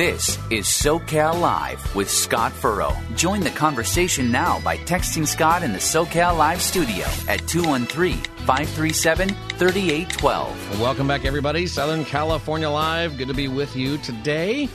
This is SoCal Live with Scott Furrow. Join the conversation now by texting Scott in the SoCal Live studio at 213 537 3812. Welcome back, everybody. Southern California Live. Good to be with you today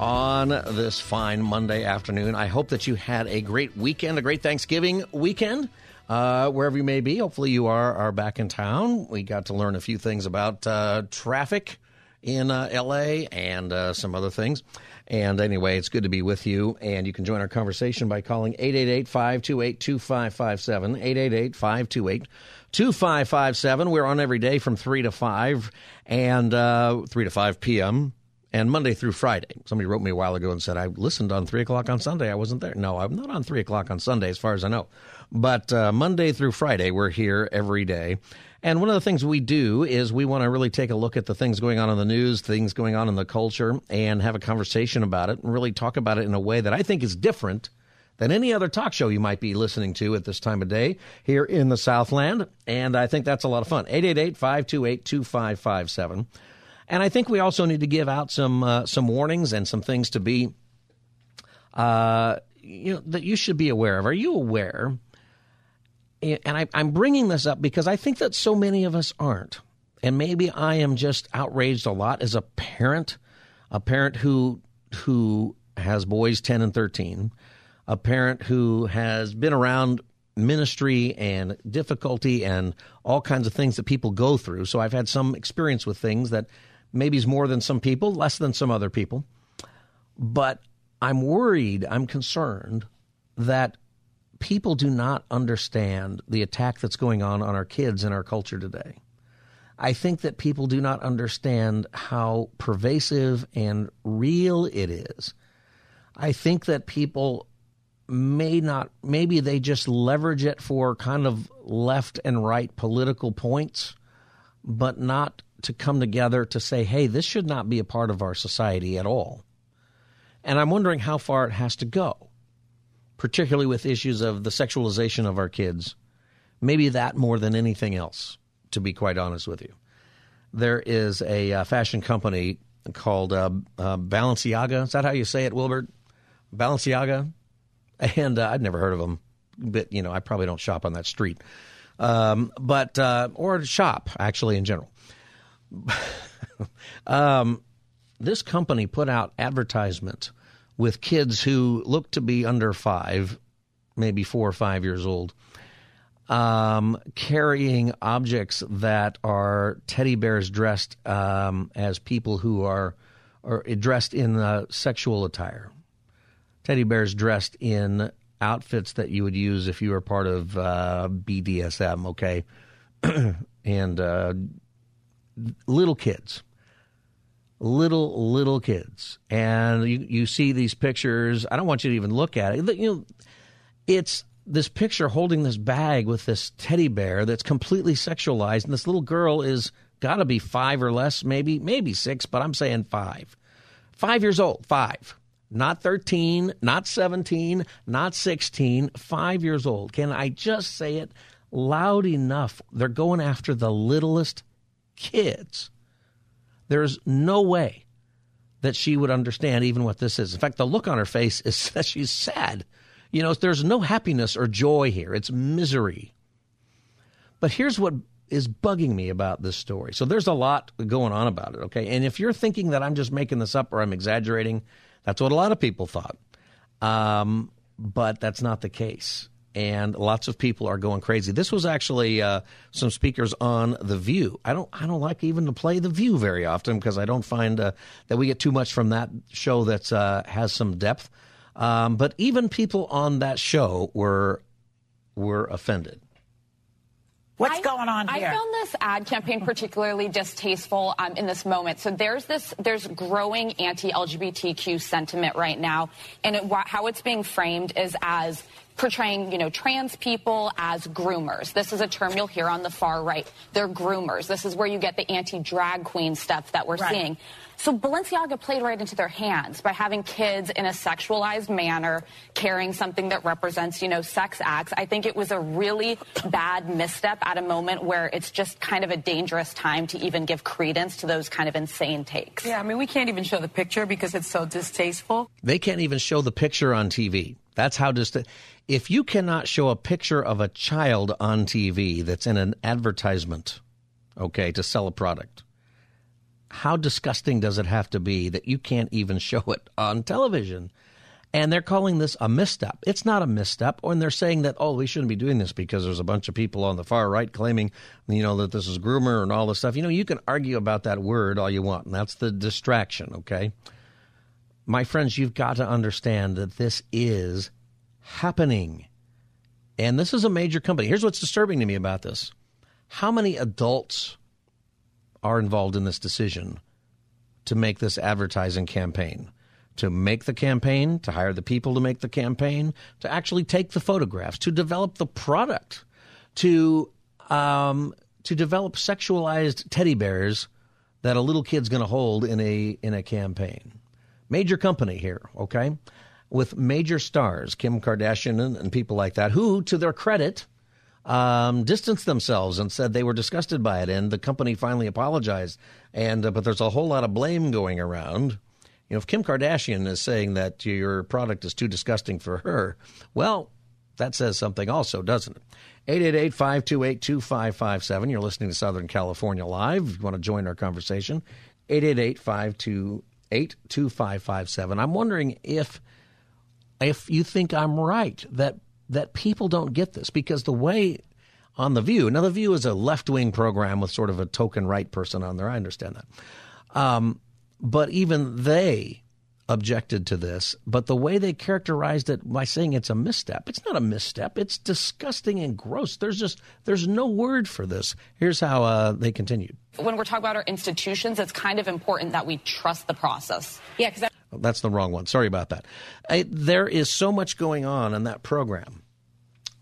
on this fine Monday afternoon. I hope that you had a great weekend, a great Thanksgiving weekend. Uh, wherever you may be, hopefully you are are back in town. We got to learn a few things about uh, traffic in uh, LA and uh, some other things. And anyway, it's good to be with you. And you can join our conversation by calling 888 528 2557. 888 528 2557. We're on every day from 3 to 5 and uh, 3 to 5 p.m. and Monday through Friday. Somebody wrote me a while ago and said, I listened on 3 o'clock on Sunday. I wasn't there. No, I'm not on 3 o'clock on Sunday, as far as I know. But uh, Monday through Friday, we're here every day. And one of the things we do is we want to really take a look at the things going on in the news, things going on in the culture, and have a conversation about it and really talk about it in a way that I think is different than any other talk show you might be listening to at this time of day here in the Southland. And I think that's a lot of fun. 888 528 2557. And I think we also need to give out some uh, some warnings and some things to be, uh, you know, that you should be aware of. Are you aware and I, I'm bringing this up because I think that so many of us aren't. And maybe I am just outraged a lot as a parent, a parent who who has boys 10 and 13, a parent who has been around ministry and difficulty and all kinds of things that people go through. So I've had some experience with things that maybe is more than some people, less than some other people. But I'm worried, I'm concerned that people do not understand the attack that's going on on our kids in our culture today. I think that people do not understand how pervasive and real it is. I think that people may not, maybe they just leverage it for kind of left and right political points, but not to come together to say, hey, this should not be a part of our society at all. And I'm wondering how far it has to go particularly with issues of the sexualization of our kids. Maybe that more than anything else, to be quite honest with you. There is a uh, fashion company called uh, uh, Balenciaga. Is that how you say it, Wilbert? Balenciaga? And uh, I'd never heard of them, but, you know, I probably don't shop on that street. Um, but, uh, or shop, actually, in general. um, this company put out advertisement with kids who look to be under five, maybe four or five years old, um, carrying objects that are teddy bears dressed um, as people who are, are dressed in uh, sexual attire. Teddy bears dressed in outfits that you would use if you were part of uh, BDSM, okay? and uh, little kids little little kids. And you, you see these pictures. I don't want you to even look at it. You know it's this picture holding this bag with this teddy bear that's completely sexualized. And this little girl is got to be five or less maybe maybe six but i'm saying five. Five years old five. Not 13 not 17 not 16 five years old. Can i just say it loud enough? They're going after the littlest kids there's no way that she would understand even what this is. In fact, the look on her face is that she's sad. You know, there's no happiness or joy here, it's misery. But here's what is bugging me about this story. So there's a lot going on about it, okay? And if you're thinking that I'm just making this up or I'm exaggerating, that's what a lot of people thought. Um, but that's not the case and lots of people are going crazy. This was actually uh, some speakers on The View. I don't I don't like even to play The View very often because I don't find uh, that we get too much from that show that uh, has some depth. Um, but even people on that show were were offended. What's I, going on here? I found this ad campaign particularly distasteful um, in this moment. So there's this, there's growing anti-LGBTQ sentiment right now, and it, how it's being framed is as portraying, you know, trans people as groomers. This is a term you'll hear on the far right. They're groomers. This is where you get the anti-drag queen stuff that we're right. seeing. So Balenciaga played right into their hands by having kids in a sexualized manner carrying something that represents, you know, sex acts. I think it was a really bad misstep at a moment where it's just kind of a dangerous time to even give credence to those kind of insane takes. Yeah, I mean, we can't even show the picture because it's so distasteful. They can't even show the picture on TV. That's how just if you cannot show a picture of a child on TV that's in an advertisement, okay, to sell a product how disgusting does it have to be that you can't even show it on television? And they're calling this a misstep. It's not a misstep. And they're saying that, oh, we shouldn't be doing this because there's a bunch of people on the far right claiming, you know, that this is groomer and all this stuff. You know, you can argue about that word all you want, and that's the distraction, okay? My friends, you've got to understand that this is happening. And this is a major company. Here's what's disturbing to me about this. How many adults are involved in this decision to make this advertising campaign, to make the campaign, to hire the people to make the campaign, to actually take the photographs, to develop the product, to um, to develop sexualized teddy bears that a little kid's going to hold in a in a campaign. Major company here, okay, with major stars, Kim Kardashian and, and people like that, who, to their credit, um, distanced themselves and said they were disgusted by it, and the company finally apologized. And uh, but there's a whole lot of blame going around. You know, if Kim Kardashian is saying that your product is too disgusting for her, well, that says something also, doesn't it? 888-528-2557. You're listening to Southern California Live. If you want to join our conversation, 888-528-2557. I'm wondering if if you think I'm right that that people don't get this because the way on The View, now The View is a left wing program with sort of a token right person on there. I understand that. Um, but even they objected to this. But the way they characterized it by saying it's a misstep, it's not a misstep. It's disgusting and gross. There's just there's no word for this. Here's how uh, they continued. When we're talking about our institutions, it's kind of important that we trust the process. Yeah, because that's the wrong one. Sorry about that. I, there is so much going on in that program,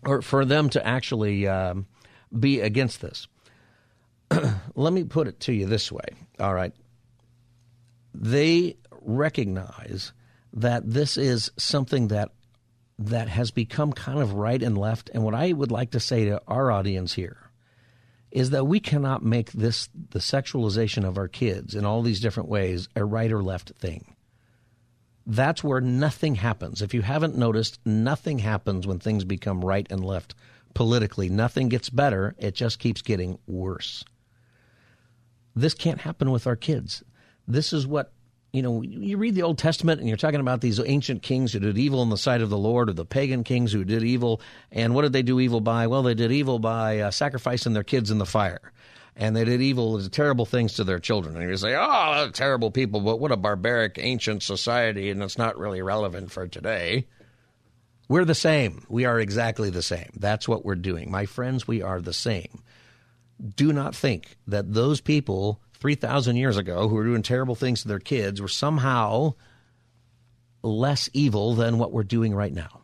or for them to actually um, be against this. Let me put it to you this way. All right. They recognize that this is something that that has become kind of right and left. And what I would like to say to our audience here is that we cannot make this the sexualization of our kids in all these different ways a right or left thing that's where nothing happens. If you haven't noticed, nothing happens when things become right and left politically. Nothing gets better, it just keeps getting worse. This can't happen with our kids. This is what, you know, you read the Old Testament and you're talking about these ancient kings who did evil in the sight of the Lord, or the pagan kings who did evil. And what did they do evil by? Well, they did evil by uh, sacrificing their kids in the fire and they did evil, terrible things to their children. And you say, oh, terrible people, but what a barbaric ancient society, and it's not really relevant for today. We're the same. We are exactly the same. That's what we're doing. My friends, we are the same. Do not think that those people 3,000 years ago who were doing terrible things to their kids were somehow less evil than what we're doing right now.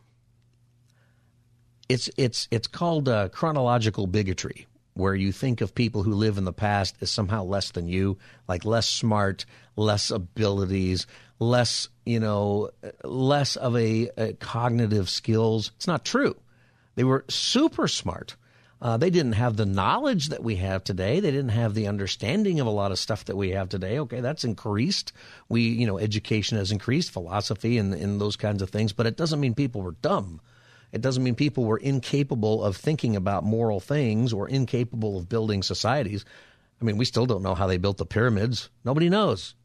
It's, it's, it's called uh, chronological bigotry where you think of people who live in the past as somehow less than you, like less smart, less abilities, less, you know, less of a, a cognitive skills. It's not true. They were super smart. Uh, they didn't have the knowledge that we have today. They didn't have the understanding of a lot of stuff that we have today. Okay, that's increased. We, you know, education has increased, philosophy and, and those kinds of things, but it doesn't mean people were dumb. It doesn't mean people were incapable of thinking about moral things or incapable of building societies. I mean, we still don't know how they built the pyramids. Nobody knows.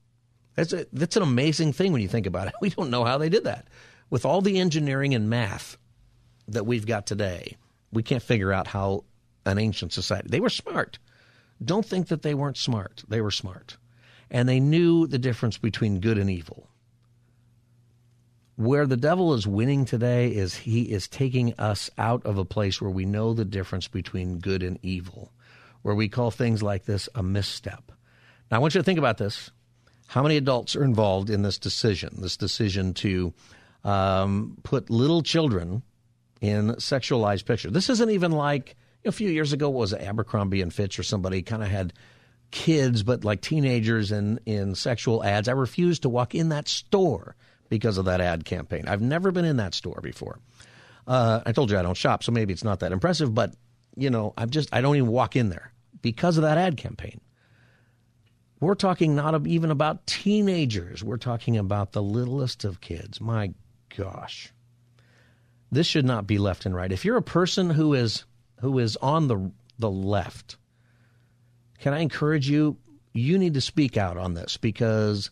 That's, a, that's an amazing thing when you think about it. We don't know how they did that. With all the engineering and math that we've got today, we can't figure out how an ancient society. They were smart. Don't think that they weren't smart. They were smart. And they knew the difference between good and evil Where the devil is winning today is he is taking us out of a place where we know the difference between good and evil, where we call things like this a misstep. Now, I want you to think about this. How many adults are involved in this decision, this decision to um, put little children in sexualized pictures? This isn't even like a few years ago, was it Abercrombie and Fitch or somebody kind of had kids, but like teenagers in, in sexual ads. I refused to walk in that store because of that ad campaign. I've never been in that store before. Uh, I told you I don't shop, so maybe it's not that impressive, but you know, I'm just I don't even walk in there because of that ad campaign. We're talking not even about teenagers. We're talking about the littlest of kids. My gosh. This should not be left and right. If you're a person who is who is on the the left, can I encourage you you need to speak out on this because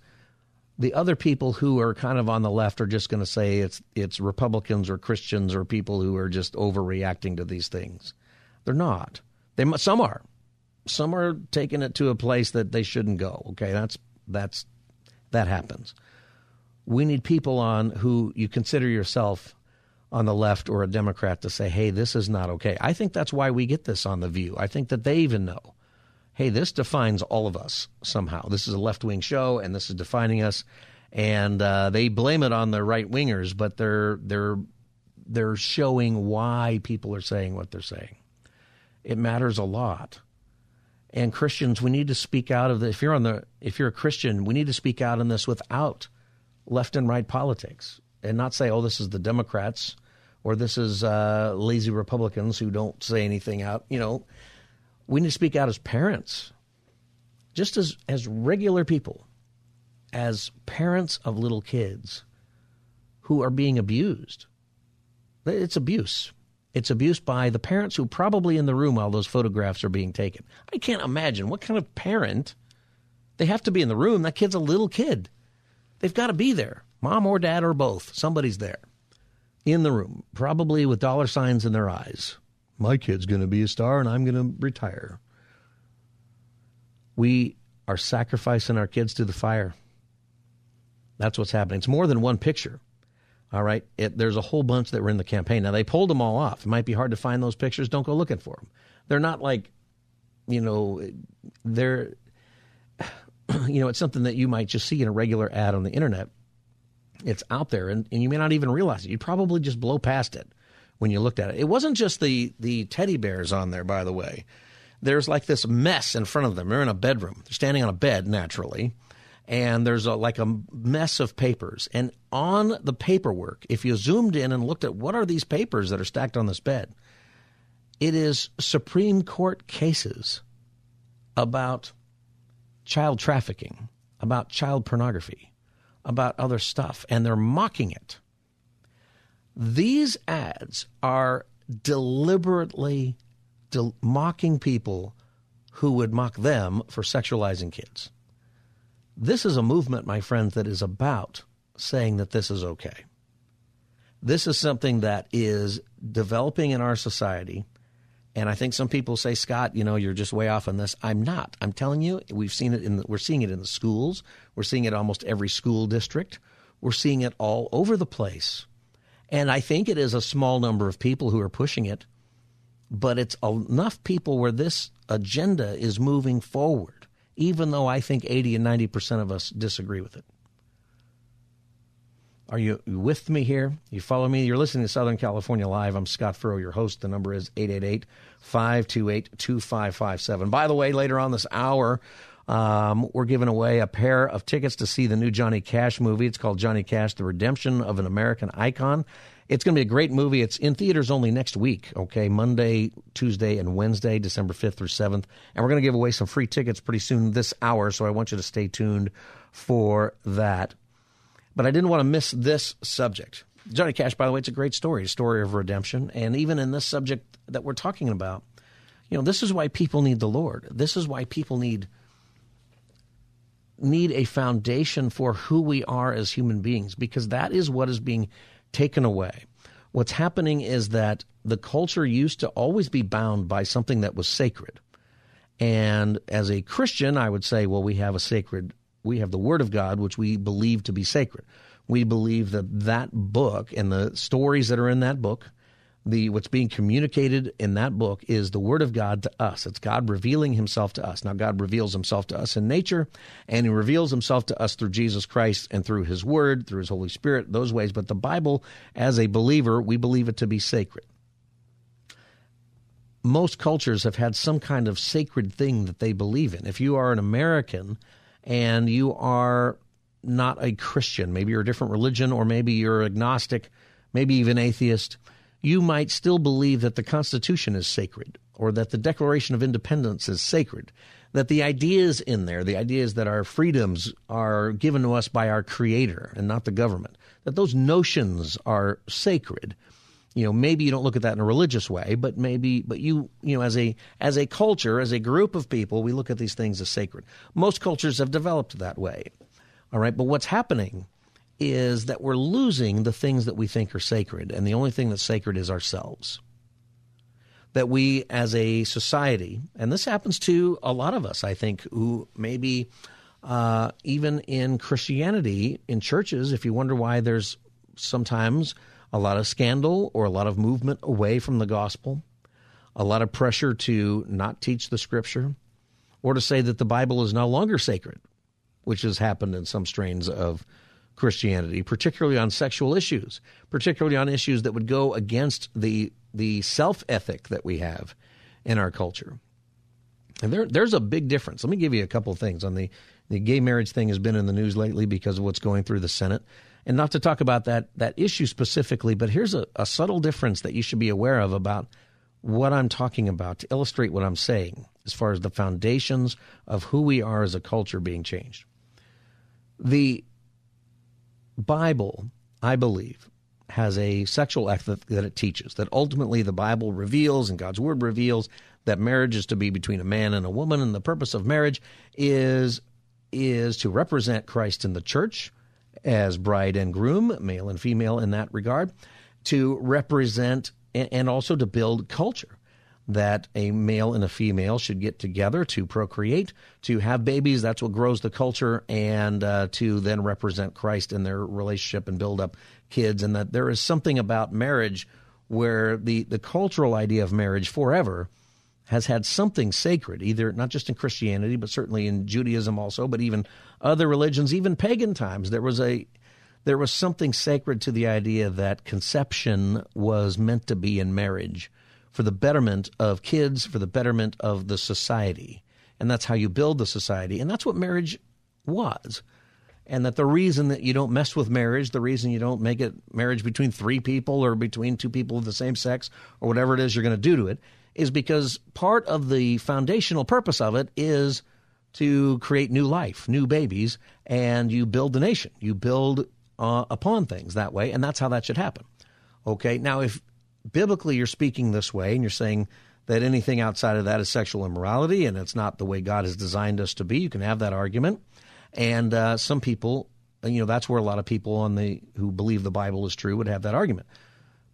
the other people who are kind of on the left are just going to say it's it's Republicans or Christians or people who are just overreacting to these things. They're not. They some are. Some are taking it to a place that they shouldn't go. Okay, that's that's that happens. We need people on who you consider yourself on the left or a Democrat to say, "Hey, this is not okay." I think that's why we get this on the View. I think that they even know hey, this defines all of us somehow. This is a left wing show, and this is defining us. And uh, they blame it on the right wingers, but they're they're they're showing why people are saying what they're saying. It matters a lot. And Christians, we need to speak out of this. If you're on the, if you're a Christian, we need to speak out in this without left and right politics, and not say, "Oh, this is the Democrats," or "This is uh, lazy Republicans who don't say anything out." You know, we need to speak out as parents, just as, as regular people, as parents of little kids who are being abused. It's abuse. It's abuse by the parents who probably in the room while those photographs are being taken. I can't imagine what kind of parent they have to be in the room. That kid's a little kid. They've got to be there, mom or dad or both. Somebody's there in the room, probably with dollar signs in their eyes, my kid's going to be a star and I'm going to retire. We are sacrificing our kids to the fire. That's what's happening. It's more than one picture. All right. It, there's a whole bunch that were in the campaign. Now, they pulled them all off. It might be hard to find those pictures. Don't go looking for them. They're not like, you know, they're, you know, it's something that you might just see in a regular ad on the internet. It's out there, and, and you may not even realize it. You'd probably just blow past it when you looked at it. It wasn't just the the teddy bears on there, by the way. There's like this mess in front of them. They're in a bedroom. They're standing on a bed naturally, and there's a, like a mess of papers. And on the paperwork, if you zoomed in and looked at what are these papers that are stacked on this bed, it is Supreme Court cases about child trafficking, about child pornography, about other stuff, and they're mocking it. These ads are deliberately de- mocking people who would mock them for sexualizing kids. This is a movement, my friends, that is about saying that this is okay. This is something that is developing in our society. And I think some people say, Scott, you know, you're just way off on this. I'm not. I'm telling you, we've seen it in the, we're seeing it in the schools. We're seeing it almost every school district. We're seeing it all over the place. And I think it is a small number of people who are pushing it, but it's enough people where this agenda is moving forward, even though I think 80 and 90% of us disagree with it. Are you with me here? You follow me? You're listening to Southern California Live. I'm Scott Furrow, your host. The number is 888 528 2557. By the way, later on this hour, um, we're giving away a pair of tickets to see the new Johnny Cash movie. It's called Johnny Cash: The Redemption of an American Icon. It's going to be a great movie. It's in theaters only next week, okay? Monday, Tuesday, and Wednesday, December 5th through 7th. And we're going to give away some free tickets pretty soon this hour, so I want you to stay tuned for that. But I didn't want to miss this subject. Johnny Cash, by the way, it's a great story, a story of redemption. And even in this subject that we're talking about, you know, this is why people need the Lord. This is why people need need a foundation for who we are as human beings because that is what is being taken away. What's happening is that the culture used to always be bound by something that was sacred. And as a Christian, I would say, well, we have a sacred, we have the Word of God, which we believe to be sacred. We believe that that book and the stories that are in that book, the what's being communicated in that book is the word of God to us. It's God revealing himself to us. Now God reveals himself to us in nature and he reveals himself to us through Jesus Christ and through his word, through his Holy Spirit, those ways, but the Bible as a believer, we believe it to be sacred. Most cultures have had some kind of sacred thing that they believe in. If you are an American and you are not a Christian, maybe you're a different religion, or maybe you're agnostic, maybe even atheist, you might still believe that the Constitution is sacred, or that the Declaration of Independence is sacred, that the ideas in there, the ideas that our freedoms are given to us by our Creator and not the government, that those notions are sacred. You know, maybe you don't look at that in a religious way, but maybe, but you, you know, as a as a culture, as a group of people, we look at these things as sacred. Most cultures have developed that way. All right, but what's happening is that we're losing the things that we think are sacred, and the only thing that's sacred is ourselves. That we as a society, and this happens to a lot of us, I think, who maybe uh, even in Christianity, in churches, if you wonder why there's sometimes a lot of scandal or a lot of movement away from the gospel, a lot of pressure to not teach the scripture, or to say that the Bible is no longer sacred which has happened in some strains of Christianity, particularly on sexual issues, particularly on issues that would go against the the self ethic that we have in our culture. And there, there's a big difference. Let me give you a couple of things on the the gay marriage thing has been in the news lately because of what's going through the Senate. And not to talk about that that issue specifically, but here's a, a subtle difference that you should be aware of about what I'm talking about to illustrate what I'm saying as far as the foundations of who we are as a culture being changed. The Bible, I believe, has a sexual ethic that it teaches, that ultimately the Bible reveals and God's Word reveals that marriage is to be between a man and a woman, and the purpose of marriage is is to represent Christ in the church as bride and groom, male and female in that regard, to represent and also to build culture that a male and a female should get together to procreate, to have babies. That's what grows the culture, and uh, to then represent Christ in their relationship and build up kids. And that there is something about marriage where the, the cultural idea of marriage forever has had something sacred, either not just in Christianity, but certainly in Judaism also, but even other religions, even pagan times. There was a there was something sacred to the idea that conception was meant to be in marriage for the betterment of kids, for the betterment of the society. And that's how you build the society. And that's what marriage was. And that the reason that you don't mess with marriage, the reason you don't make it marriage between three people or between two people of the same sex or whatever it is you're going to do to it, is because part of the foundational purpose of it is to create new life, new babies, and you build the nation. You build uh, upon things that way, and that's how that should happen. Okay, now if biblically you're speaking this way and you're saying that anything outside of that is sexual immorality and it's not the way God has designed us to be, you can have that argument. And uh, some people, you know, that's where a lot of people on the who believe the Bible is true would have that argument.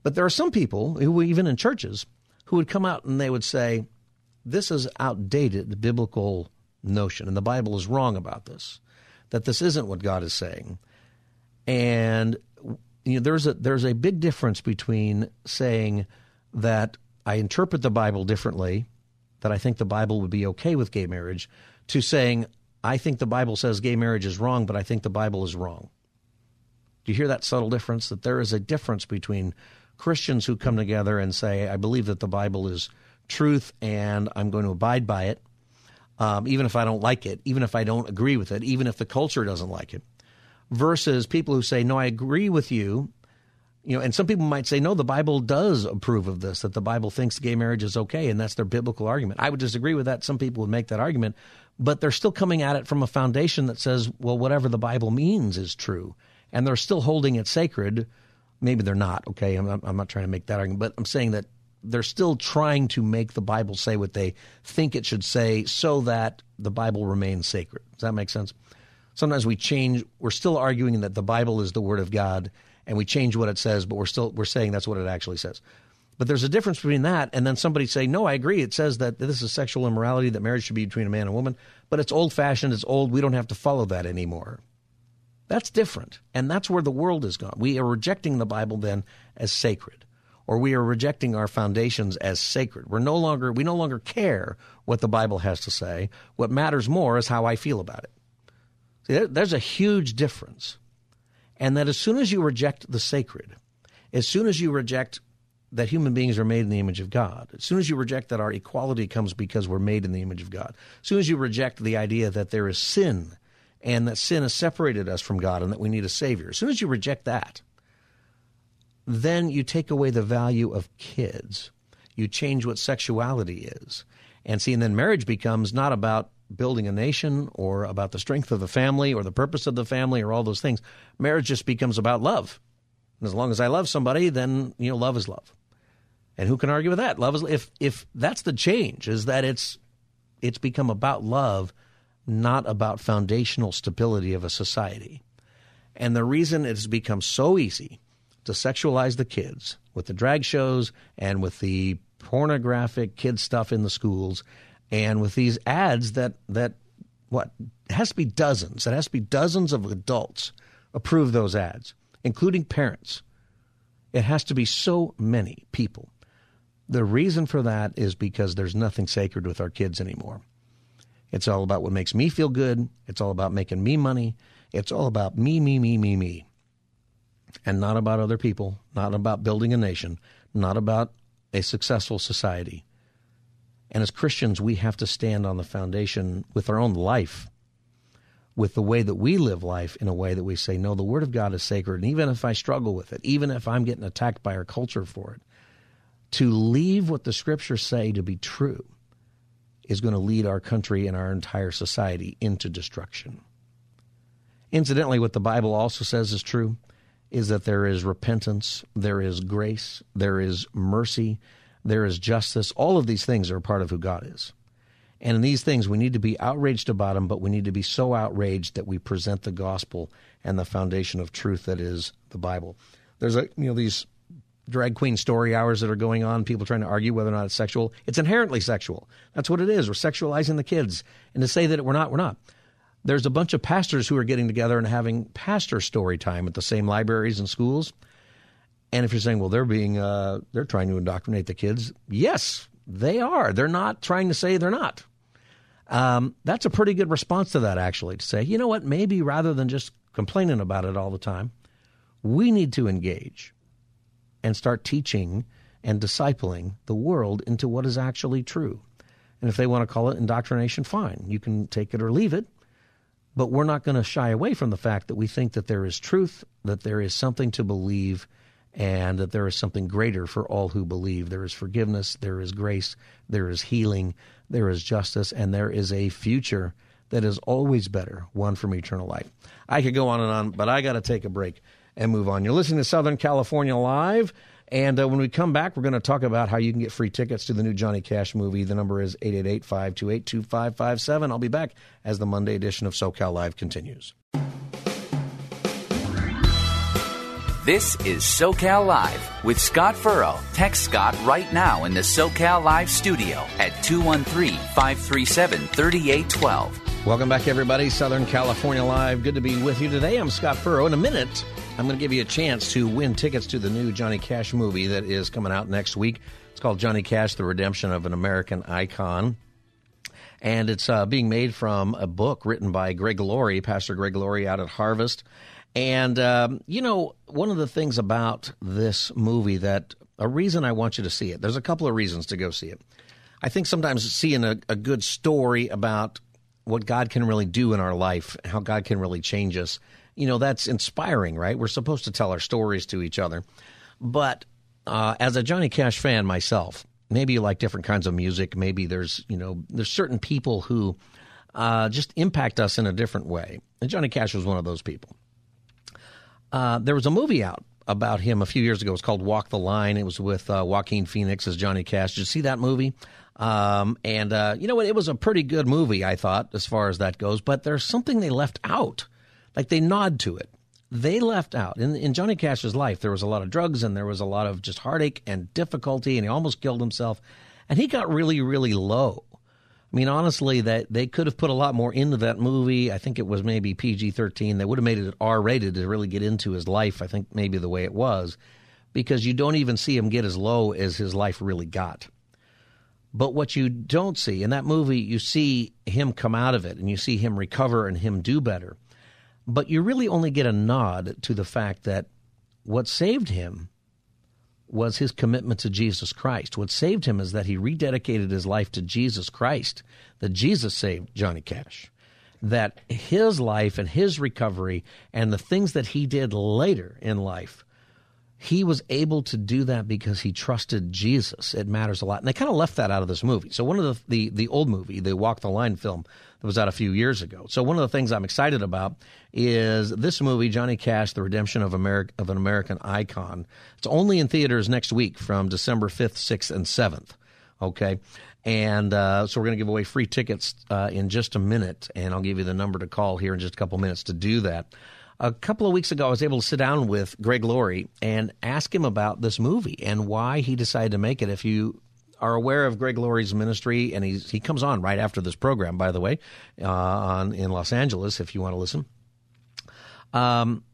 But there are some people who, even in churches, who would come out and they would say, "This is outdated biblical notion, and the Bible is wrong about this. That this isn't what God is saying." And you know, there's a there's a big difference between saying that I interpret the Bible differently, that I think the Bible would be okay with gay marriage, to saying I think the Bible says gay marriage is wrong, but I think the Bible is wrong. Do you hear that subtle difference? That there is a difference between Christians who come together and say, I believe that the Bible is truth and I'm going to abide by it, um, even if I don't like it, even if I don't agree with it, even if the culture doesn't like it versus people who say, no, I agree with you. You know, and some people might say, no, the Bible does approve of this, that the Bible thinks gay marriage is okay, and that's their biblical argument. I would disagree with that. Some people would make that argument, but they're still coming at it from a foundation that says, well, whatever the Bible means is true. And they're still holding it sacred. Maybe they're not, okay? I'm, I'm not trying to make that argument, but I'm saying that they're still trying to make the Bible say what they think it should say so that the Bible remains sacred. Does that make sense? Sometimes we change. We're still arguing that the Bible is the Word of God, and we change what it says, but we're still we're saying that's what it actually says. But there's a difference between that and then somebody say, no, I agree. It says that this is sexual immorality, that marriage should be between a man and a woman, but it's old fashioned, it's old. We don't have to follow that anymore. That's different. And that's where the world has gone. We are rejecting the Bible then as sacred, or we are rejecting our foundations as sacred. We're no longer, we no longer care what the Bible has to say. What matters more is how I feel about it. See, there's a huge difference. And that as soon as you reject the sacred, as soon as you reject that human beings are made in the image of God, as soon as you reject that our equality comes because we're made in the image of God, as soon as you reject the idea that there is sin and that sin has separated us from God and that we need a Savior, as soon as you reject that, then you take away the value of kids. You change what sexuality is. And see, and then marriage becomes not about building a nation or about the strength of the family or the purpose of the family or all those things. Marriage just becomes about love. And as long as I love somebody, then you know love is love. And who can argue with that? Love is if if that's the change is that it's it's become about love, not about foundational stability of a society. And the reason it's become so easy to sexualize the kids with the drag shows and with the pornographic kid stuff in the schools and with these ads that that what has to be dozens it has to be dozens of adults approve those ads including parents. It has to be so many people. The reason for that is because there's nothing sacred with our kids anymore. It's all about what makes me feel good. It's all about making me money. It's all about me me me me me. And not about other people not about building a nation not about a successful society and as Christians, we have to stand on the foundation with our own life, with the way that we live life in a way that we say, no, the Word of God is sacred. And even if I struggle with it, even if I'm getting attacked by our culture for it, to leave what the Scriptures say to be true is going to lead our country and our entire society into destruction. Incidentally, what the Bible also says is true is that there is repentance, there is grace, there is mercy, there is justice. All of these things are a part of who God is. And in these things, we need to be outraged about them, but we need to be so outraged that we present the gospel and the foundation of truth that is the Bible. There's a you know these drag queen story hours that are going on, people trying to argue whether or not it's sexual. It's inherently sexual. That's what it is. We're sexualizing the kids. And to say that we're not, we're not. There's a bunch of pastors who are getting together and having pastor story time at the same libraries and schools. And if you're saying, well, they're being, uh, they're trying to indoctrinate the kids, yes, they are. They're not trying to say they're not. Um, that's a pretty good response to that, actually, to say, you know what, maybe rather than just complaining about it all the time, we need to engage and start teaching and discipling the world into what is actually true. And if they want to call it indoctrination, fine. You can take it or leave it. But we're not going to shy away from the fact that we think that there is truth, that there is something to believe, and that there is something greater for all who believe. There is forgiveness, there is grace, there is healing, there is justice, and there is a future that is always better, one from eternal life. I could go on and on, but I got to take a break and move on. You're listening to Southern California Live. And uh, when we come back, we're going to talk about how you can get free tickets to the new Johnny Cash movie. The number is 888 528 2557. I'll be back as the Monday edition of SoCal Live continues. This is SoCal Live with Scott Furrow. Text Scott right now in the SoCal Live studio at 213 537 3812. Welcome back, everybody. Southern California Live. Good to be with you today. I'm Scott Furrow. In a minute, I'm going to give you a chance to win tickets to the new Johnny Cash movie that is coming out next week. It's called Johnny Cash: The Redemption of an American Icon. And it's uh, being made from a book written by Greg Laurie, Pastor Greg Laurie out at Harvest. And, um, you know, one of the things about this movie that a reason I want you to see it, there's a couple of reasons to go see it. I think sometimes seeing a, a good story about what God can really do in our life, how God can really change us, you know, that's inspiring, right? We're supposed to tell our stories to each other. But uh, as a Johnny Cash fan myself, maybe you like different kinds of music. Maybe there's, you know, there's certain people who uh, just impact us in a different way. And Johnny Cash was one of those people. Uh, there was a movie out about him a few years ago. It was called Walk the Line. It was with uh, Joaquin Phoenix as Johnny Cash. Did you see that movie? Um, and uh, you know what? It was a pretty good movie, I thought, as far as that goes. But there's something they left out. Like they nod to it. They left out in, in Johnny Cash's life. There was a lot of drugs and there was a lot of just heartache and difficulty, and he almost killed himself. And he got really, really low I mean, honestly, that they could have put a lot more into that movie. I think it was maybe PG thirteen. They would have made it R rated to really get into his life. I think maybe the way it was, because you don't even see him get as low as his life really got. But what you don't see in that movie, you see him come out of it and you see him recover and him do better. But you really only get a nod to the fact that what saved him was his commitment to Jesus Christ. What saved him is that he rededicated his life to Jesus Christ, that Jesus saved Johnny Cash. That his life and his recovery and the things that he did later in life he was able to do that because he trusted Jesus. It matters a lot. And they kind of left that out of this movie. So one of the, the, the old movie, the Walk the Line film that was out a few years ago. So one of the things I'm excited about is this movie, Johnny Cash, The Redemption of, of an American Icon. It's only in theaters next week from December 5th, 6th, and 7th. Okay. And uh, so we're going to give away free tickets uh, in just a minute, and I'll give you the number to call here in just a couple minutes to do that a couple of weeks ago, I was able to sit down with Greg Laurie and ask him about this movie and why he decided to make it. If you are aware of Greg Laurie's ministry, and he's, he comes on right after this program, by the way, uh, on in Los Angeles, if you want to listen. Um,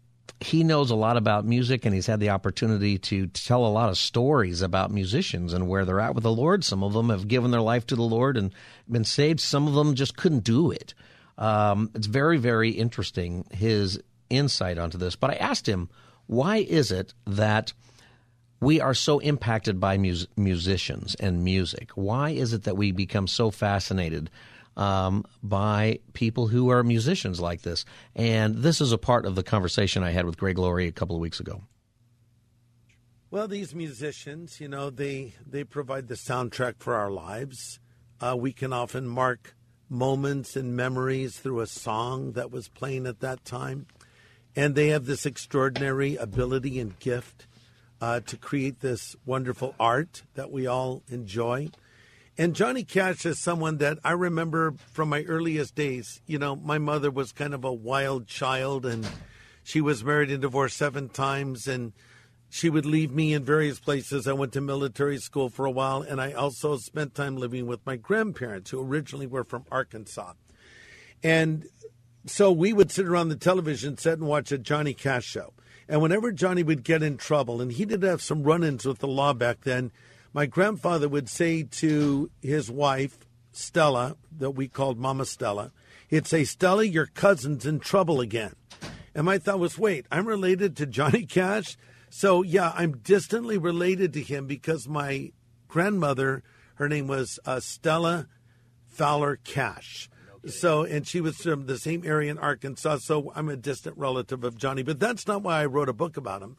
he knows a lot about music, and he's had the opportunity to tell a lot of stories about musicians and where they're at with the Lord. Some of them have given their life to the Lord and been saved. Some of them just couldn't do it. Um, it's very, very interesting his insight onto this, but I asked him, why is it that we are so impacted by mus- musicians and music? Why is it that we become so fascinated um, by people who are musicians like this? And this is a part of the conversation I had with Greg Laurie a couple of weeks ago. Well, these musicians, you know, they they provide the soundtrack for our lives. Uh, we can often mark moments and memories through a song that was playing at that time. And they have this extraordinary ability and gift uh, to create this wonderful art that we all enjoy. And Johnny Cash is someone that I remember from my earliest days. You know, my mother was kind of a wild child, and she was married and divorced seven times, and she would leave me in various places. I went to military school for a while, and I also spent time living with my grandparents, who originally were from Arkansas. And so we would sit around the television set and watch a Johnny Cash show. And whenever Johnny would get in trouble, and he did have some run ins with the law back then, my grandfather would say to his wife, Stella, that we called Mama Stella, he'd say, Stella, your cousin's in trouble again. And my thought was, wait, I'm related to Johnny Cash? So, yeah, I'm distantly related to him because my grandmother, her name was uh, Stella Fowler Cash. So, and she was from the same area in Arkansas. So I'm a distant relative of Johnny, but that's not why I wrote a book about him.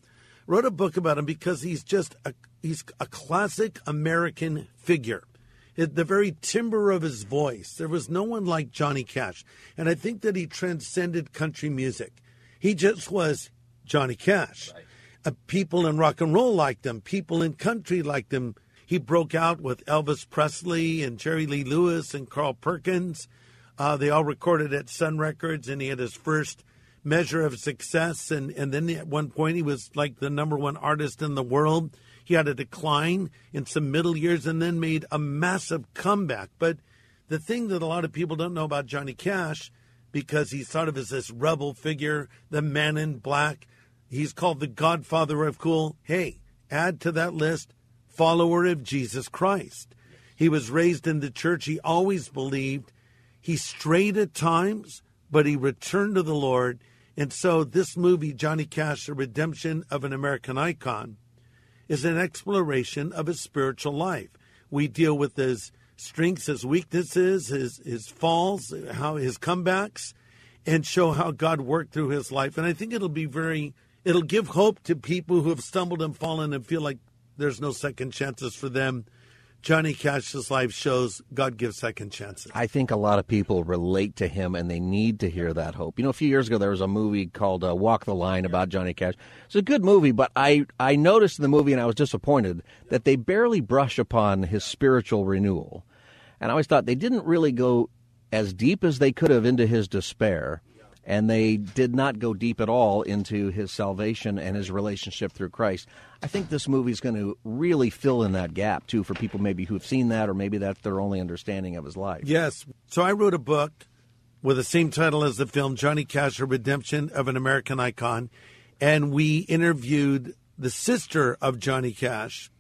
Wrote a book about him because he's just a he's a classic American figure. the very timbre of his voice. There was no one like Johnny Cash, and I think that he transcended country music. He just was Johnny Cash. Right. Uh, people in rock and roll liked him. People in country liked him. He broke out with Elvis Presley and Jerry Lee Lewis and Carl Perkins. Uh, they all recorded at Sun Records, and he had his first measure of success. And, and then at one point, he was like the number one artist in the world. He had a decline in some middle years and then made a massive comeback. But the thing that a lot of people don't know about Johnny Cash, because he's thought of as this rebel figure, the man in black, he's called the godfather of cool. Hey, add to that list, follower of Jesus Christ. He was raised in the church. He always believed he strayed at times, but he returned to the Lord. And so, this movie, Johnny Cash, The Redemption of an American Icon, is an exploration of his spiritual life. We deal with his strengths, his weaknesses, his, his falls, how his comebacks, and show how God worked through his life. And I think it'll be very, it'll give hope to people who have stumbled and fallen and feel like there's no second chances for them Johnny Cash's life shows God gives second chances. I think a lot of people relate to him and they need to hear that hope. You know, a few years ago there was a movie called uh, Walk the Line about Johnny Cash. It's a good movie, but I, I noticed in the movie and I was disappointed that they barely brush upon his spiritual renewal. And I always thought they didn't really go as deep as they could have into his despair and they did not go deep at all into his salvation and his relationship through Christ. I think this movie is going to really fill in that gap too for people maybe who've seen that or maybe that's their only understanding of his life. Yes. So I wrote a book with the same title as the film, Johnny Cash: A Redemption of an American Icon, and we interviewed the sister of Johnny Cash,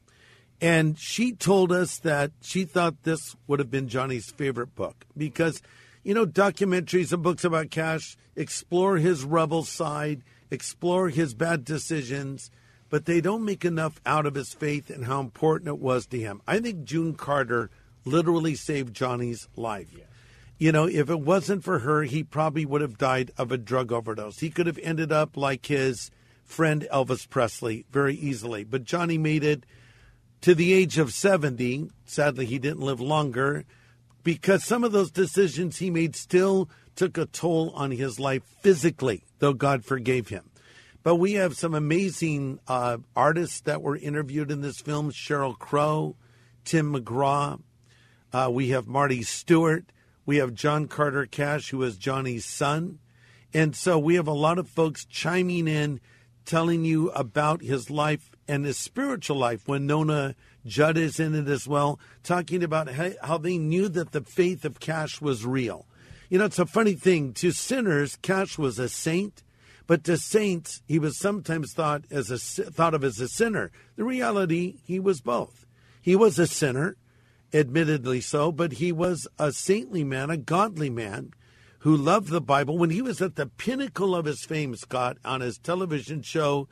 and she told us that she thought this would have been Johnny's favorite book because, you know, documentaries and books about Cash explore his rebel side, explore his bad decisions, but they don't make enough out of his faith and how important it was to him. I think June Carter literally saved Johnny's life. Yeah. You know, if it wasn't for her, he probably would have died of a drug overdose. He could have ended up like his friend Elvis Presley very easily. But Johnny made it to the age of 70. Sadly, he didn't live longer because some of those decisions he made still took a toll on his life physically, though God forgave him. But we have some amazing uh, artists that were interviewed in this film Sheryl Crow, Tim McGraw. Uh, we have Marty Stuart. We have John Carter Cash, who is Johnny's son. And so we have a lot of folks chiming in, telling you about his life and his spiritual life. Wynonna Judd is in it as well, talking about how they knew that the faith of Cash was real. You know, it's a funny thing. To sinners, Cash was a saint, but to saints, he was sometimes thought as a thought of as a sinner. The reality, he was both. He was a sinner, admittedly so, but he was a saintly man, a godly man who loved the Bible. When he was at the pinnacle of his fame, Scott, on his television show,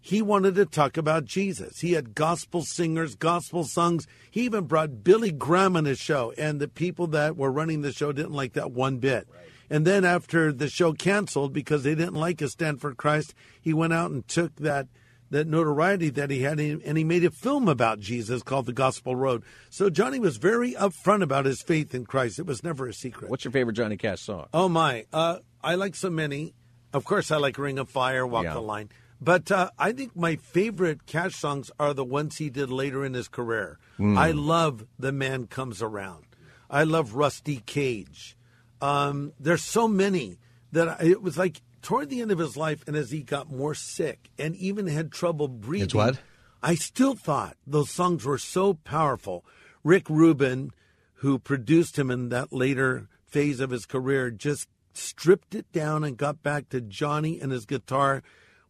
he wanted to talk about Jesus. He had gospel singers, gospel songs. He even brought Billy Graham on his show, and the people that were running the show didn't like that one bit. Right. And then after the show canceled because they didn't like his Stand for Christ, he went out and took that that notoriety that he had, and he made a film about Jesus called The Gospel Road. So Johnny was very upfront about his faith in Christ. It was never a secret. What's your favorite Johnny Cash song? Oh my, uh, I like so many. Of course, I like Ring of Fire, Walk yeah. the Line. But uh, I think my favorite Cash songs are the ones he did later in his career. Mm. I love The Man Comes Around. I love Rusty Cage. Um, there's so many that I, it was like toward the end of his life, and as he got more sick and even had trouble breathing, it's what? I still thought those songs were so powerful. Rick Rubin, who produced him in that later phase of his career, just stripped it down and got back to Johnny and his guitar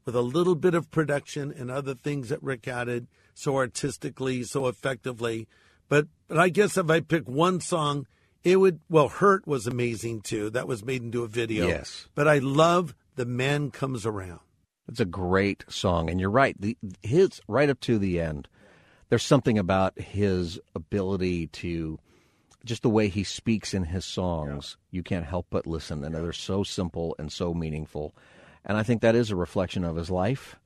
with a little bit of production and other things that Rick added so artistically, so effectively. But but I guess if I pick one song, it would well, Hurt was amazing too. That was made into a video. Yes. But I love the Man Comes Around. It's a great song, and you're right. The, his right up to the end, there's something about his ability to, just the way he speaks in his songs. Yeah. You can't help but listen, and they're so simple and so meaningful. And I think that is a reflection of his life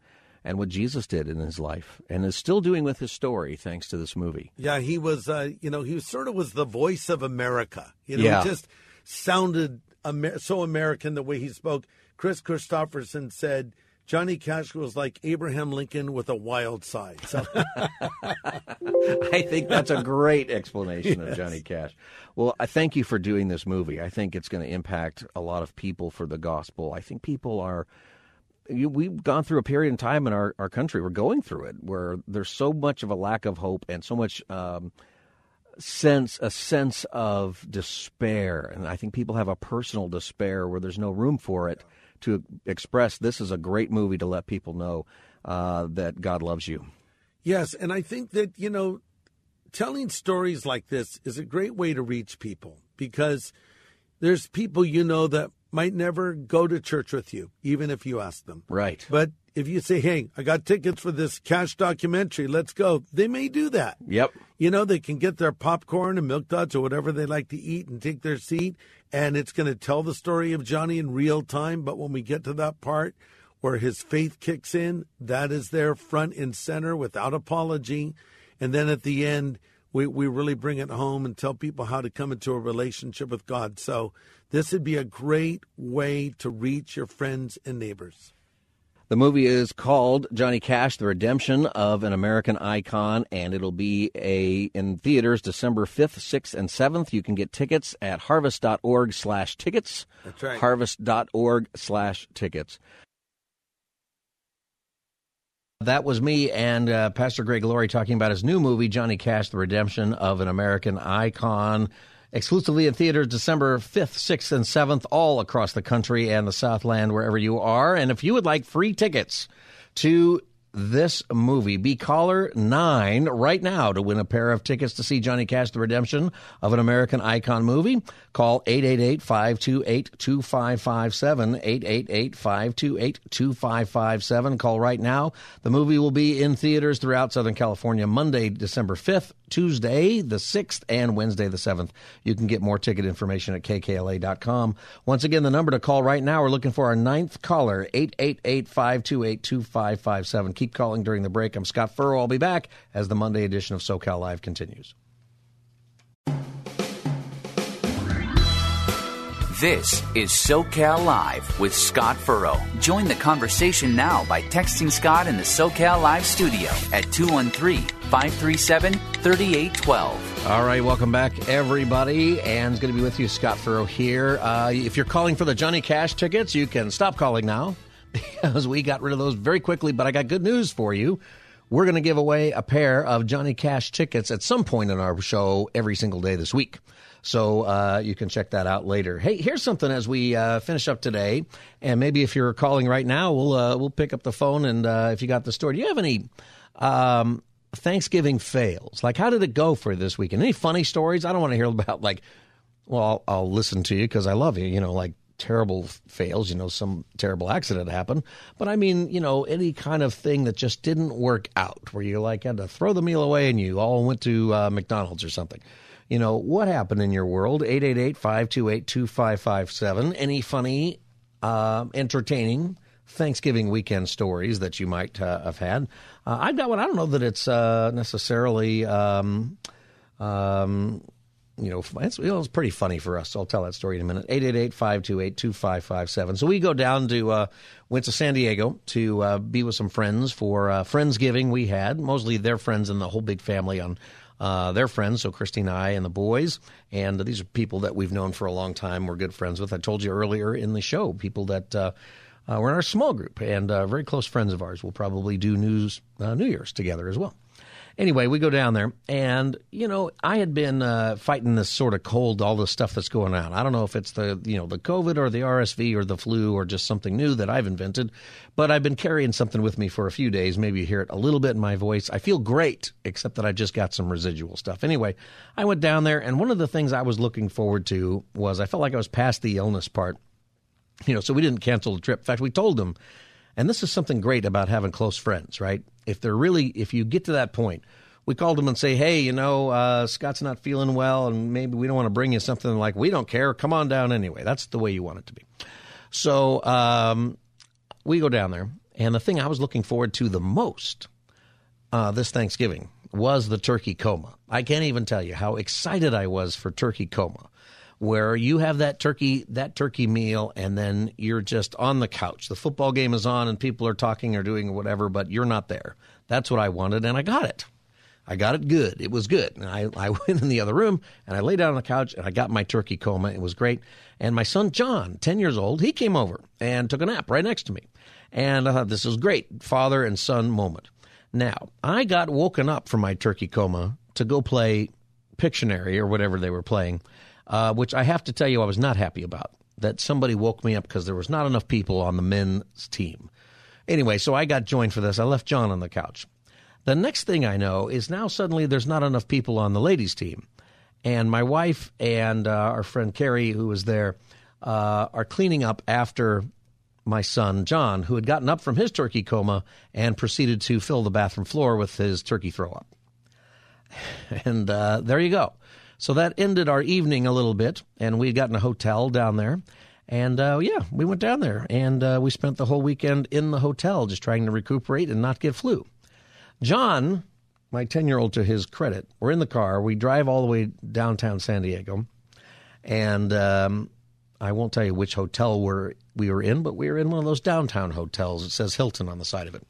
and what Jesus did in his life and is still doing with his story thanks to this movie. Yeah, he was, uh, you know, he sort of was the voice of America. You know, yeah. he just sounded Amer- so American the way he spoke. Kris Kristofferson said Johnny Cash was like Abraham Lincoln with a wild side. So. I think that's a great explanation yes. of Johnny Cash. Well, I thank you for doing this movie. I think it's going to impact a lot of people for the gospel. I think people are. We've gone through a period in time in our, our country, we're going through it, where there's so much of a lack of hope and so much um, sense, a sense of despair. And I think people have a personal despair where there's no room for it to express this is a great movie to let people know uh, that God loves you. Yes, and I think that, you know, telling stories like this is a great way to reach people because there's people you know that might never go to church with you, even if you ask them. Right. But if you say, hey, I got tickets for this cash documentary, let's go, they may do that. Yep. You know, they can get their popcorn and milk duds or whatever they like to eat and take their seat, and it's going to tell the story of Johnny in real time. But when we get to that part where his faith kicks in, that is there front and center without apology. And then at the end, we, we really bring it home and tell people how to come into a relationship with God. So this would be a great way to reach your friends and neighbors. The movie is called Johnny Cash: The Redemption of an American Icon, and it'll be a in theaters December fifth, sixth, and seventh. You can get tickets at harvest.org/tickets. That's right. Harvest.org/tickets. That was me and uh, Pastor Greg Laurie talking about his new movie, Johnny Cash: The Redemption of an American Icon exclusively in theaters December 5th, 6th, and 7th, all across the country and the Southland, wherever you are. And if you would like free tickets to this movie. Be caller nine right now to win a pair of tickets to see Johnny Cash, The Redemption of an American Icon movie. Call 888-528-2557, 888-528-2557. Call right now. The movie will be in theaters throughout Southern California Monday, December 5th, Tuesday, the 6th, and Wednesday, the 7th. You can get more ticket information at kkla.com. Once again, the number to call right now, we're looking for our ninth caller, 888-528-2557. Keep calling during the break. I'm Scott Furrow. I'll be back as the Monday edition of SoCal Live continues. This is SoCal Live with Scott Furrow. Join the conversation now by texting Scott in the SoCal Live studio at 213 537 3812. All right, welcome back, everybody. And it's going to be with you, Scott Furrow here. Uh, if you're calling for the Johnny Cash tickets, you can stop calling now because we got rid of those very quickly. But I got good news for you. We're going to give away a pair of Johnny Cash tickets at some point in our show every single day this week. So uh, you can check that out later. Hey, here's something as we uh, finish up today, and maybe if you're calling right now, we'll uh, we'll pick up the phone and uh, if you got the story, do you have any um, Thanksgiving fails? Like, how did it go for this weekend? Any funny stories? I don't want to hear about like. Well, I'll, I'll listen to you because I love you. You know, like terrible fails, you know, some terrible accident happened. But I mean, you know, any kind of thing that just didn't work out where you like had to throw the meal away and you all went to uh, McDonald's or something. You know, what happened in your world? 888 528 2557. Any funny, uh, entertaining Thanksgiving weekend stories that you might uh, have had? Uh, I've got one. I don't know that it's uh, necessarily. Um, um, you know, it's, it was pretty funny for us. So I'll tell that story in a minute. 888-528-2557. So we go down to, uh, went to San Diego to uh, be with some friends for uh, Friendsgiving we had. Mostly their friends and the whole big family on uh, their friends. So Christine and I and the boys. And these are people that we've known for a long time. We're good friends with. I told you earlier in the show, people that uh, uh, we're in our small group and uh, very close friends of ours. We'll probably do news uh, New Year's together as well. Anyway, we go down there, and you know, I had been uh, fighting this sort of cold, all the stuff that's going on. I don't know if it's the you know the COVID or the RSV or the flu or just something new that I've invented, but I've been carrying something with me for a few days. Maybe you hear it a little bit in my voice. I feel great, except that I just got some residual stuff. Anyway, I went down there, and one of the things I was looking forward to was I felt like I was past the illness part. You know, so we didn't cancel the trip. In fact, we told them and this is something great about having close friends, right? If they're really, if you get to that point, we called them and say, hey, you know, uh, Scott's not feeling well, and maybe we don't want to bring you something like, we don't care, come on down anyway. That's the way you want it to be. So um, we go down there, and the thing I was looking forward to the most uh, this Thanksgiving was the turkey coma. I can't even tell you how excited I was for turkey coma where you have that turkey that turkey meal and then you're just on the couch. The football game is on and people are talking or doing whatever, but you're not there. That's what I wanted and I got it. I got it good. It was good. And I, I went in the other room and I lay down on the couch and I got my turkey coma. It was great. And my son John, 10 years old, he came over and took a nap right next to me. And I thought this was great. Father and son moment. Now, I got woken up from my turkey coma to go play Pictionary or whatever they were playing uh, which I have to tell you I was not happy about. That somebody woke me up because there was not enough people on the men's team. Anyway, so I got joined for this. I left John on the couch. The next thing I know is now suddenly there's not enough people on the ladies' team. And my wife and uh, our friend Carrie, who was there, uh, are cleaning up after my son John, who had gotten up from his turkey coma and proceeded to fill the bathroom floor with his turkey throw up. And uh, there you go. So that ended our evening a little bit, and we'd gotten a hotel down there. And uh, yeah, we went down there and uh, we spent the whole weekend in the hotel just trying to recuperate and not get flu. John, my 10 year old, to his credit, we're in the car. We drive all the way downtown San Diego. And um, I won't tell you which hotel we're we were in, but we were in one of those downtown hotels. It says Hilton on the side of it,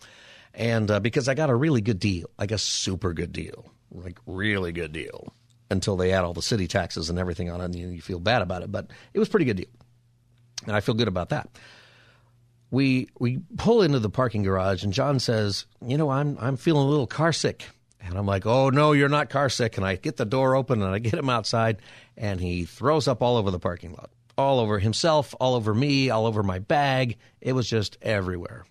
and uh, because I got a really good deal, like a super good deal, like really good deal, until they add all the city taxes and everything on it, and you, feel bad about it. But it was pretty good deal, and I feel good about that. We we pull into the parking garage, and John says, "You know, I'm I'm feeling a little car sick." And I'm like, oh, no, you're not car sick. And I get the door open and I get him outside, and he throws up all over the parking lot, all over himself, all over me, all over my bag. It was just everywhere.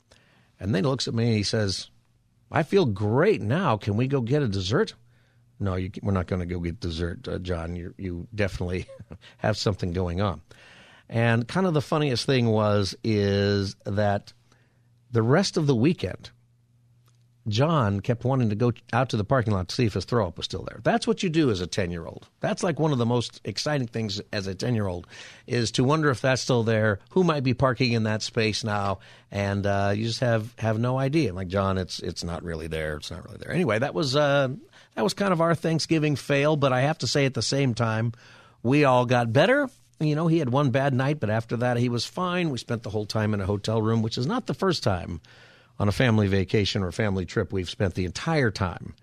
And then he looks at me and he says, I feel great now. Can we go get a dessert? No, you, we're not going to go get dessert, uh, John. You, you definitely have something going on. And kind of the funniest thing was is that the rest of the weekend – John kept wanting to go out to the parking lot to see if his throw up was still there. That's what you do as a 10 year old. That's like one of the most exciting things as a 10 year old is to wonder if that's still there, who might be parking in that space now, and uh, you just have, have no idea. Like, John, it's, it's not really there. It's not really there. Anyway, that was, uh, that was kind of our Thanksgiving fail, but I have to say at the same time, we all got better. You know, he had one bad night, but after that, he was fine. We spent the whole time in a hotel room, which is not the first time on a family vacation or family trip, we've spent the entire time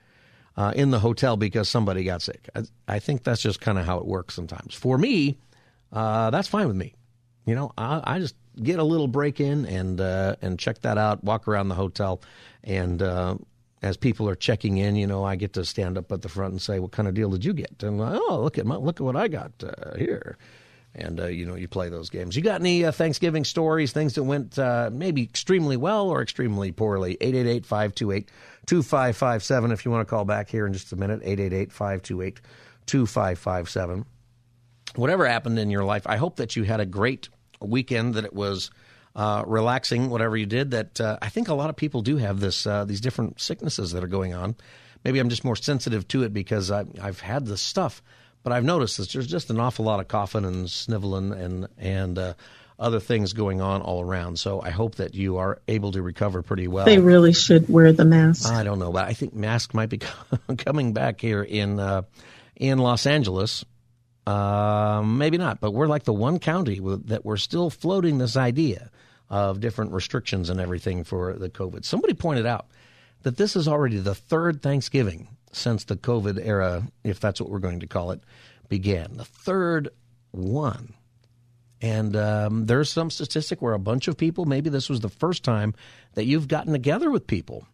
uh, in the hotel because somebody got sick. I, I think that's just kind of how it works sometimes. For me, uh, that's fine with me. You know, I, I, just get a little break in and uh, and check that out. Walk around the hotel, and uh, as people are checking in, you know, I get to stand up at the front and say, "What kind of deal did you get?" And oh, look at my, look at what I got uh, here and uh, you know you play those games. You got any uh, Thanksgiving stories, things that went uh, maybe extremely well or extremely poorly? 888-528-2557 if you want to call back here in just a minute. 888-528-2557. Whatever happened in your life, I hope that you had a great weekend. That it was. Uh, relaxing, whatever you did. That uh, I think a lot of people do have this uh, these different sicknesses that are going on. Maybe I'm just more sensitive to it because I, I've had this stuff but I've noticed that there's just an awful lot of coughing and sniveling and and uh, other things going on all around. So I hope that you are able to recover pretty well. They really should wear the mask. I don't know, but I think mask might be coming back here in uh, in Los Angeles. Uh, maybe not, but we're like the one county that we're still floating this idea of different restrictions and everything for the COVID. Somebody pointed out that this is already the third Thanksgiving since the COVID era, if that's what we're going to call it, began. The third one. And um, there's some statistic where a bunch of people, maybe this was the first time that you've gotten together with people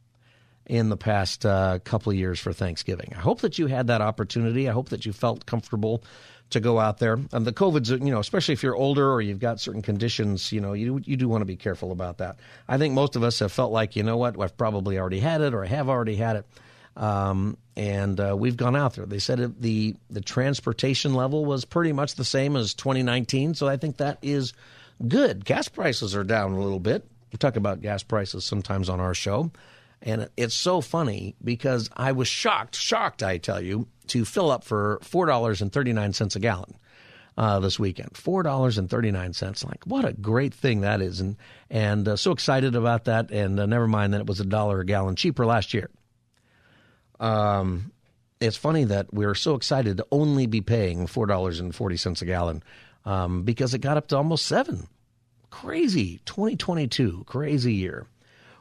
in the past uh, couple of years for Thanksgiving. I hope that you had that opportunity. I hope that you felt comfortable to go out there. And the COVID's, you know, especially if you're older or you've got certain conditions, you know, you you do want to be careful about that. I think most of us have felt like, you know what, I've probably already had it or I have already had it. Um, and uh, we've gone out there. They said the the transportation level was pretty much the same as 2019, so I think that is good. Gas prices are down a little bit. We talk about gas prices sometimes on our show, and it's so funny because I was shocked, shocked, I tell you, to fill up for four dollars and thirty nine cents a gallon. Uh, this weekend. Four dollars and thirty nine cents. Like what a great thing that is, and and uh, so excited about that. And uh, never mind that it was a dollar a gallon cheaper last year. Um, it's funny that we are so excited to only be paying four dollars and forty cents a gallon um, because it got up to almost seven. Crazy, 2022, crazy year.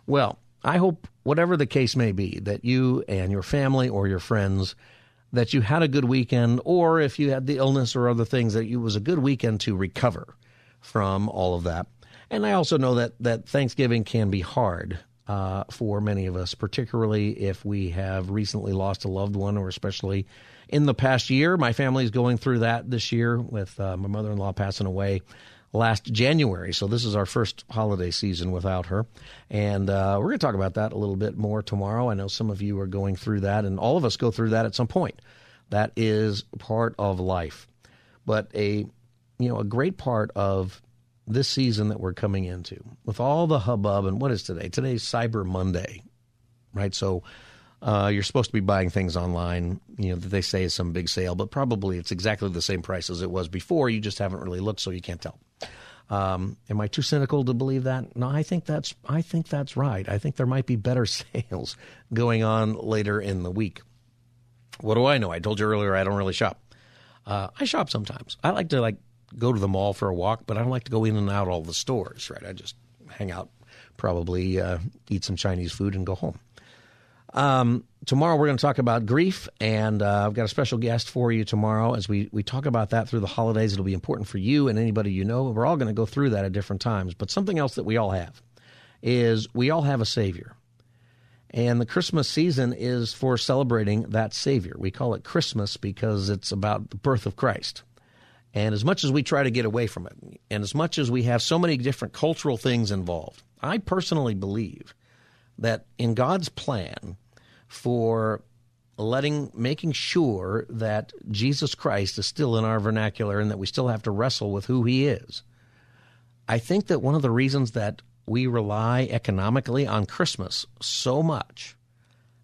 Well, I hope whatever the case may be that you and your family or your friends that you had a good weekend, or if you had the illness or other things, that it was a good weekend to recover from all of that. And I also know that that Thanksgiving can be hard uh, for many of us, particularly if we have recently lost a loved one, or especially in the past year. My family is going through that this year with uh, my mother in law passing away last January. So this is our first holiday season without her. And uh, we're going to talk about that a little bit more tomorrow. I know some of you are going through that, and all of us go through that at some point. That is part of life. But a you know a great part of this season that we're coming into with all the hubbub and what is today? Today's Cyber Monday, right? So uh, you're supposed to be buying things online, you know, that they say is some big sale, but probably it's exactly the same price as it was before. You just haven't really looked, so you can't tell. Um, am I too cynical to believe that? No, I think that's I think that's right. I think there might be better sales going on later in the week. What do I know? I told you earlier I don't really shop. Uh, I shop sometimes. I like to like go to the mall for a walk, but I don't like to go in and out all the stores, right? I just hang out, probably uh, eat some Chinese food and go home. Um, tomorrow we're going to talk about grief, and uh, I've got a special guest for you tomorrow as we, we talk about that through the holidays. It'll be important for you and anybody you know. We're all going to go through that at different times. But something else that we all have is we all have a Savior. And the Christmas season is for celebrating that Savior. We call it Christmas because it's about the birth of Christ. And as much as we try to get away from it, and as much as we have so many different cultural things involved, I personally believe that in God's plan for letting making sure that Jesus Christ is still in our vernacular and that we still have to wrestle with who he is. I think that one of the reasons that we rely economically on Christmas so much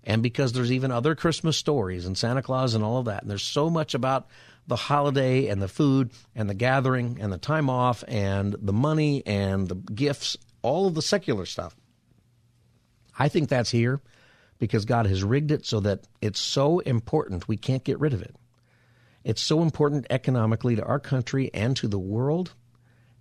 and because there's even other Christmas stories and Santa Claus and all of that and there's so much about the holiday and the food and the gathering and the time off and the money and the gifts, all of the secular stuff. I think that's here because God has rigged it so that it's so important we can't get rid of it. It's so important economically to our country and to the world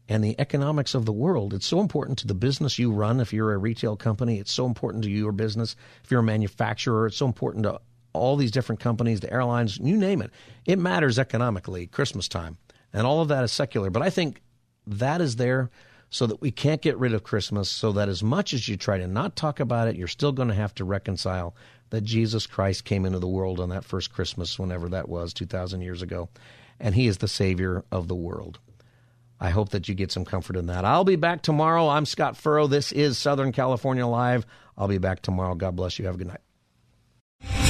and the economics of the world. It's so important to the business you run if you're a retail company. It's so important to your business if you're a manufacturer. It's so important to all these different companies, the airlines, you name it. It matters economically, Christmas time. And all of that is secular. But I think that is there so that we can't get rid of Christmas, so that as much as you try to not talk about it, you're still going to have to reconcile that Jesus Christ came into the world on that first Christmas, whenever that was, 2,000 years ago, and he is the Savior of the world. I hope that you get some comfort in that. I'll be back tomorrow. I'm Scott Furrow. This is Southern California Live. I'll be back tomorrow. God bless you. Have a good night.